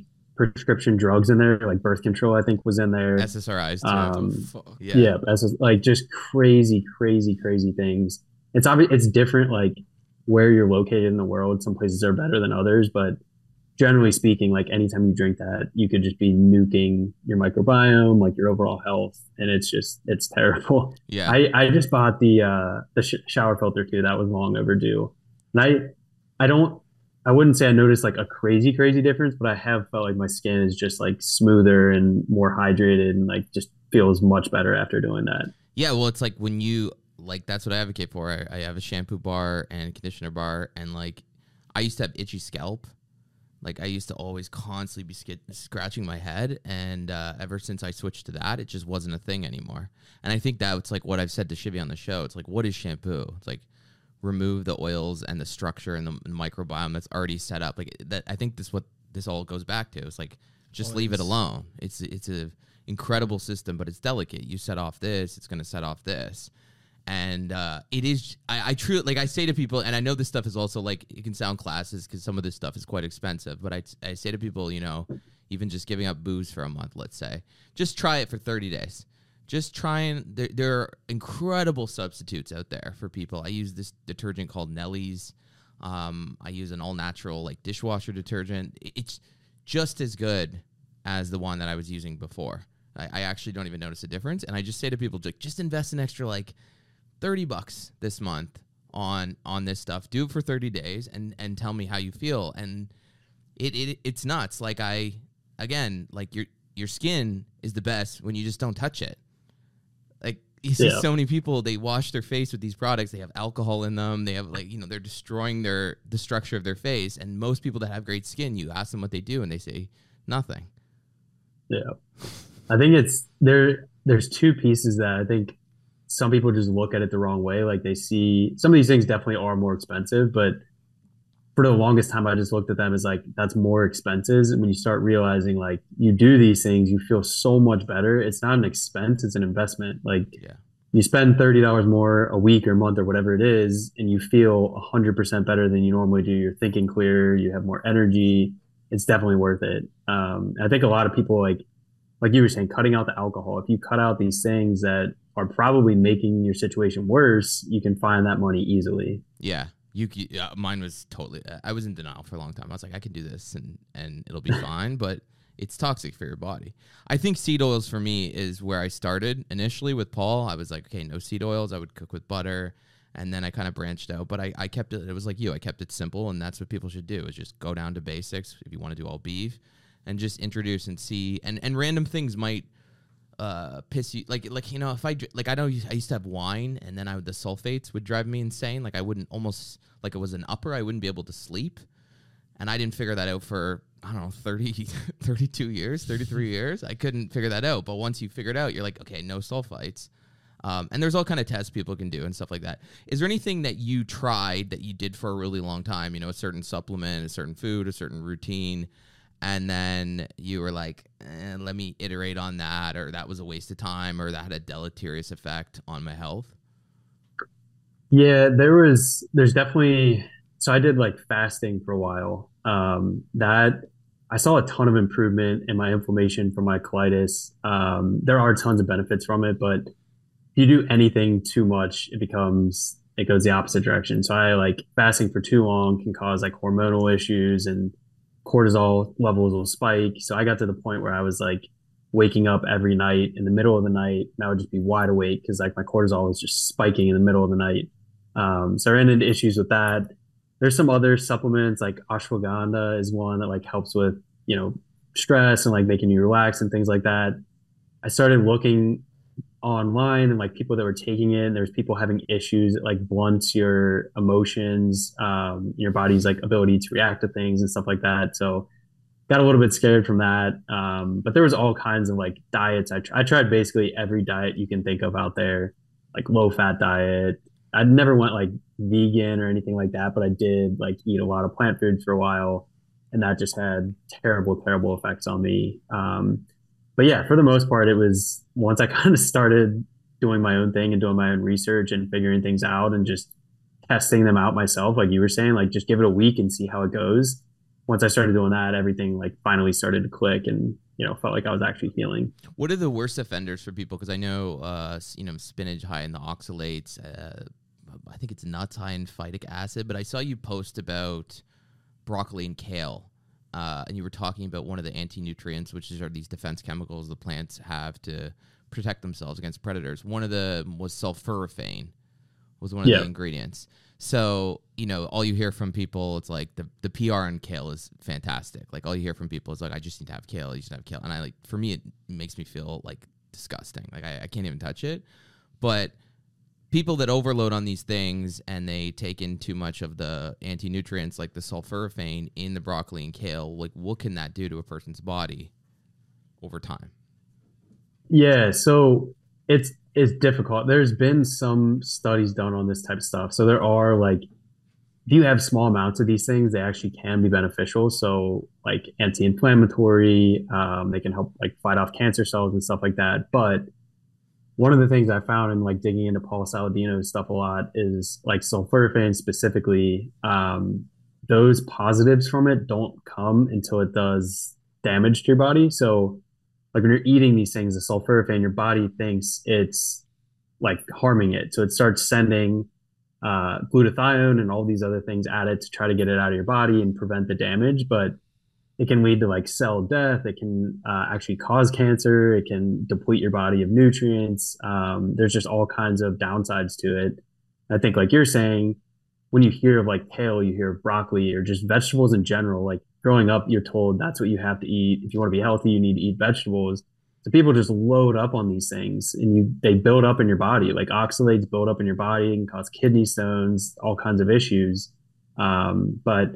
prescription drugs in there, like birth control. I think was in there. SSRIs. Too. Um, yeah, yeah, that's like just crazy, crazy, crazy things. It's obvious. It's different, like where you're located in the world. Some places are better than others, but generally speaking, like anytime you drink that, you could just be nuking your microbiome, like your overall health, and it's just it's terrible. Yeah, I I just bought the uh the sh- shower filter too. That was long overdue, and I I don't I wouldn't say I noticed like a crazy crazy difference, but I have felt like my skin is just like smoother and more hydrated, and like just feels much better after doing that. Yeah, well, it's like when you like that's what I advocate for. I, I have a shampoo bar and conditioner bar, and like I used to have itchy scalp like I used to always constantly be sk- scratching my head, and uh, ever since I switched to that, it just wasn't a thing anymore. And I think that's like what I've said to Shivy on the show. It's like, what is shampoo? It's like remove the oils and the structure and the microbiome that's already set up. Like that, I think this what this all goes back to. It's like just oils. leave it alone. It's it's a incredible system, but it's delicate. You set off this, it's going to set off this and uh, it is I, I truly like I say to people, and I know this stuff is also like it can sound classes because some of this stuff is quite expensive, but I I say to people, you know, even just giving up booze for a month, let's say, just try it for thirty days. Just try and there, there are incredible substitutes out there for people. I use this detergent called Nellie's. Um, I use an all natural like dishwasher detergent. It's just as good as the one that I was using before. I, I actually don't even notice a difference, and I just say to people, just, just invest an extra like 30 bucks this month on on this stuff. Do it for 30 days and and tell me how you feel. And it, it it's nuts. Like I again, like your your skin is the best when you just don't touch it. You see yeah. so many people they wash their face with these products. They have alcohol in them. They have like you know they're destroying their the structure of their face. And most people that have great skin, you ask them what they do, and they say nothing. Yeah, I think it's there. There's two pieces that I think some people just look at it the wrong way. Like they see some of these things definitely are more expensive, but for the longest time, I just looked at them as like that's more expenses. And when you start realizing like you do these things, you feel so much better. It's not an expense; it's an investment. Like yeah. you spend thirty dollars more a week or month or whatever it is, and you feel hundred percent better than you normally do. You're thinking clearer. You have more energy. It's definitely worth it. Um, I think a lot of people like like you were saying, cutting out the alcohol. If you cut out these things that are probably making your situation worse, you can find that money easily. Yeah. You, uh, mine was totally. I was in denial for a long time. I was like, I can do this, and and it'll be fine. But it's toxic for your body. I think seed oils for me is where I started initially with Paul. I was like, okay, no seed oils. I would cook with butter, and then I kind of branched out. But I, I kept it. It was like you. I kept it simple, and that's what people should do: is just go down to basics. If you want to do all beef, and just introduce and see, and and random things might uh piss you like like you know if I like I know I used to have wine and then I would the sulfates would drive me insane. Like I wouldn't almost like it was an upper I wouldn't be able to sleep. And I didn't figure that out for I don't know 30 32 years 33 years. I couldn't figure that out. But once you figure it out you're like okay no sulfites. Um, and there's all kind of tests people can do and stuff like that. Is there anything that you tried that you did for a really long time? You know a certain supplement a certain food a certain routine and then you were like, eh, let me iterate on that, or that was a waste of time, or that had a deleterious effect on my health? Yeah, there was, there's definitely, so I did like fasting for a while. Um, that I saw a ton of improvement in my inflammation from my colitis. Um, there are tons of benefits from it, but if you do anything too much, it becomes, it goes the opposite direction. So I like fasting for too long can cause like hormonal issues and cortisol levels will spike. So I got to the point where I was like waking up every night in the middle of the night and I would just be wide awake because like my cortisol was just spiking in the middle of the night. Um, so I ran into issues with that. There's some other supplements like ashwagandha is one that like helps with, you know, stress and like making you relax and things like that. I started looking online and like people that were taking it. And there's people having issues that like blunts your emotions, um, your body's like ability to react to things and stuff like that. So got a little bit scared from that. Um, but there was all kinds of like diets. I, tr- I tried basically every diet you can think of out there, like low fat diet. I never went like vegan or anything like that, but I did like eat a lot of plant foods for a while, and that just had terrible, terrible effects on me. Um, but yeah, for the most part, it was once I kind of started doing my own thing and doing my own research and figuring things out and just testing them out myself, like you were saying, like just give it a week and see how it goes once I started doing that, everything like finally started to click and you know felt like I was actually healing. What are the worst offenders for people? Because I know uh, you know spinach high in the oxalates. Uh, I think it's nuts high in phytic acid. But I saw you post about broccoli and kale. Uh, and you were talking about one of the anti-nutrients, which is are these defense chemicals the plants have to protect themselves against predators. One of them was sulforaphane, was one of yeah. the ingredients. So, you know, all you hear from people, it's like the, the PR on kale is fantastic. Like all you hear from people is like, I just need to have kale. You just have kale. And I like, for me, it makes me feel like disgusting. Like I, I can't even touch it. But people that overload on these things and they take in too much of the anti nutrients like the sulforaphane in the broccoli and kale, like what can that do to a person's body over time? Yeah. So it's it's difficult. There's been some studies done on this type of stuff. So there are like if you have small amounts of these things, they actually can be beneficial. So like anti-inflammatory, um, they can help like fight off cancer cells and stuff like that. But one of the things I found in like digging into Paul Saladino's stuff a lot is like sulforaphane specifically. Um, those positives from it don't come until it does damage to your body. So like when you're eating these things, the sulforaphane, your body thinks it's like harming it. So it starts sending uh, glutathione and all these other things at it to try to get it out of your body and prevent the damage. But it can lead to like cell death. It can uh, actually cause cancer. It can deplete your body of nutrients. Um, there's just all kinds of downsides to it. I think, like you're saying, when you hear of like kale, you hear of broccoli or just vegetables in general. Like growing up, you're told that's what you have to eat. If you want to be healthy, you need to eat vegetables. So people just load up on these things and you they build up in your body. Like oxalates build up in your body and cause kidney stones, all kinds of issues. Um, but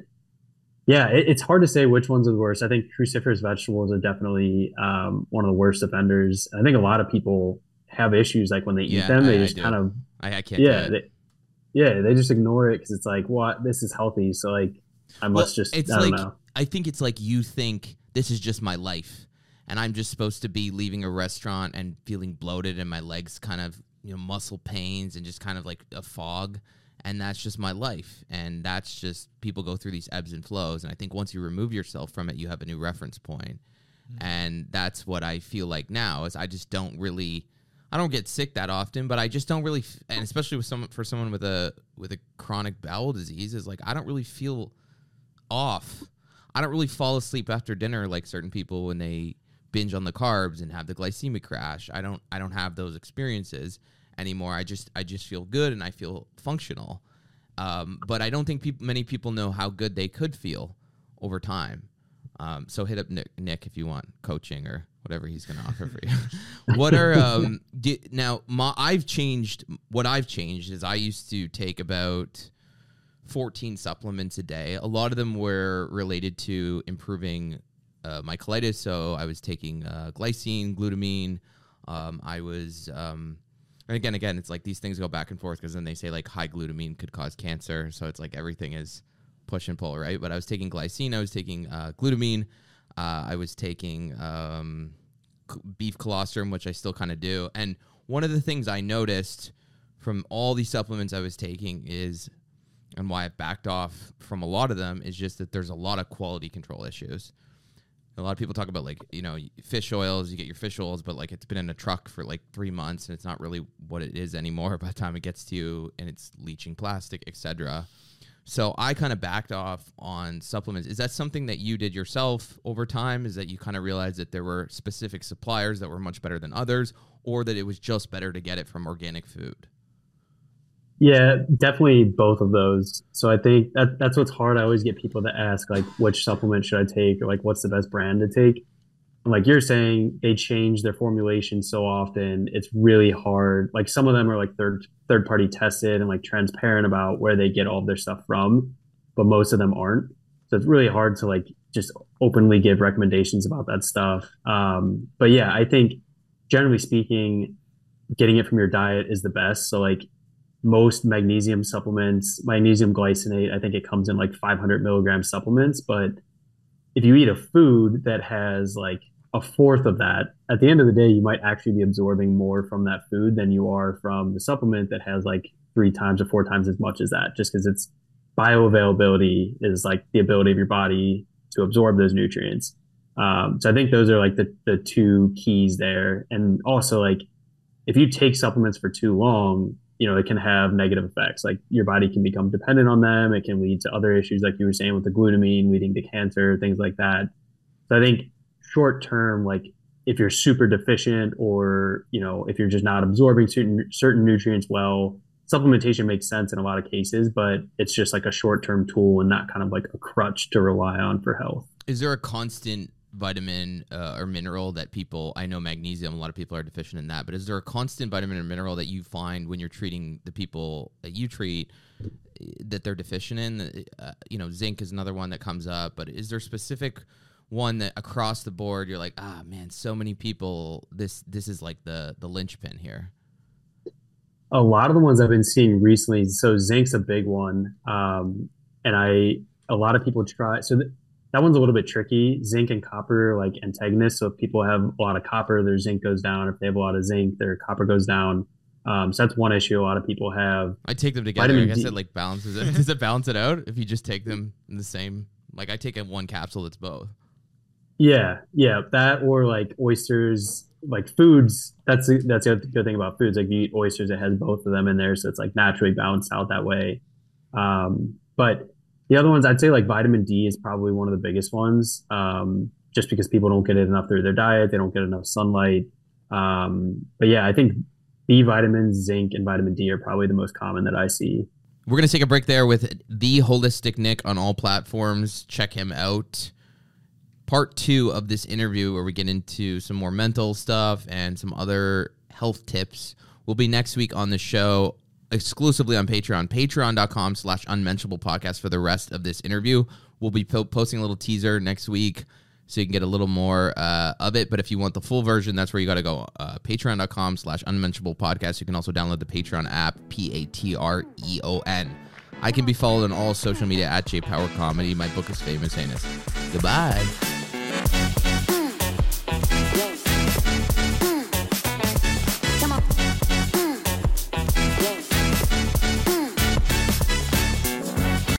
yeah, it, it's hard to say which ones are the worst. I think cruciferous vegetables are definitely um, one of the worst offenders. I think a lot of people have issues like when they yeah, eat them, they I, just I kind of I, I can't. Yeah, they, yeah, they just ignore it because it's like, what? This is healthy, so like I must well, just. It's I like know. I think it's like you think this is just my life, and I'm just supposed to be leaving a restaurant and feeling bloated and my legs kind of you know muscle pains and just kind of like a fog, and that's just my life, and that's just people go through these ebbs and flows, and I think once you remove yourself from it, you have a new reference point, mm-hmm. and that's what I feel like now is I just don't really. I don't get sick that often, but I just don't really, and especially with someone for someone with a with a chronic bowel disease, is like I don't really feel off. I don't really fall asleep after dinner like certain people when they binge on the carbs and have the glycemic crash. I don't I don't have those experiences anymore. I just I just feel good and I feel functional. Um, but I don't think people, many people know how good they could feel over time. Um, so hit up Nick, Nick, if you want coaching or whatever he's going to offer for you. what are um, do, now? My, I've changed. What I've changed is I used to take about 14 supplements a day. A lot of them were related to improving uh, my colitis. So I was taking uh, glycine, glutamine. Um, I was, um, and again, again, it's like these things go back and forth because then they say like high glutamine could cause cancer. So it's like everything is push and pull, right? But I was taking glycine, I was taking uh, glutamine, uh, I was taking um, beef colostrum, which I still kind of do. And one of the things I noticed from all these supplements I was taking is and why I backed off from a lot of them is just that there's a lot of quality control issues. A lot of people talk about like you know fish oils. You get your fish oils, but like it's been in a truck for like three months, and it's not really what it is anymore by the time it gets to you, and it's leaching plastic, etc. So I kind of backed off on supplements. Is that something that you did yourself over time? Is that you kind of realized that there were specific suppliers that were much better than others, or that it was just better to get it from organic food? Yeah, definitely both of those. So I think that that's what's hard. I always get people to ask like, which supplement should I take, or like, what's the best brand to take. And like you're saying, they change their formulation so often. It's really hard. Like some of them are like third third party tested and like transparent about where they get all their stuff from, but most of them aren't. so it's really hard to like just openly give recommendations about that stuff. Um, but yeah, I think generally speaking, getting it from your diet is the best. So like most magnesium supplements, magnesium glycinate, I think it comes in like 500 milligram supplements. But if you eat a food that has like a fourth of that, at the end of the day, you might actually be absorbing more from that food than you are from the supplement that has like three times or four times as much as that, just because it's bioavailability is like the ability of your body to absorb those nutrients. Um, so I think those are like the, the two keys there. And also like if you take supplements for too long, you know, it can have negative effects. Like your body can become dependent on them. It can lead to other issues, like you were saying with the glutamine, leading to cancer, things like that. So I think short term, like if you're super deficient or, you know, if you're just not absorbing certain certain nutrients well, supplementation makes sense in a lot of cases, but it's just like a short term tool and not kind of like a crutch to rely on for health. Is there a constant vitamin uh, or mineral that people I know magnesium a lot of people are deficient in that but is there a constant vitamin or mineral that you find when you're treating the people that you treat eh, that they're deficient in? Uh, you know zinc is another one that comes up but is there specific one that across the board you're like ah man so many people this this is like the the linchpin here a lot of the ones I've been seeing recently so zinc's a big one um, and I a lot of people try so th- that one's a little bit tricky. Zinc and copper like antagonists. So if people have a lot of copper, their zinc goes down. If they have a lot of zinc, their copper goes down. Um, so that's one issue a lot of people have. I take them together. Vitamin I guess D- it like balances it. Does it balance it out if you just take them in the same? Like I take a one capsule that's both. Yeah, yeah, that or like oysters, like foods. That's the, that's the good thing about foods. Like you eat oysters, it has both of them in there, so it's like naturally balanced out that way. Um, but the other ones, I'd say like vitamin D is probably one of the biggest ones, um, just because people don't get it enough through their diet. They don't get enough sunlight. Um, but yeah, I think B vitamins, zinc, and vitamin D are probably the most common that I see. We're to take a break there with the Holistic Nick on all platforms. Check him out. Part two of this interview, where we get into some more mental stuff and some other health tips, will be next week on the show exclusively on Patreon. Patreon.com slash unmentionable podcast for the rest of this interview. We'll be po- posting a little teaser next week so you can get a little more uh, of it. But if you want the full version, that's where you got to go. Uh, Patreon.com slash unmentionable podcast. You can also download the Patreon app, P A T R E O N. I can be followed on all social media at J Power Comedy. My book is famous, heinous. Goodbye.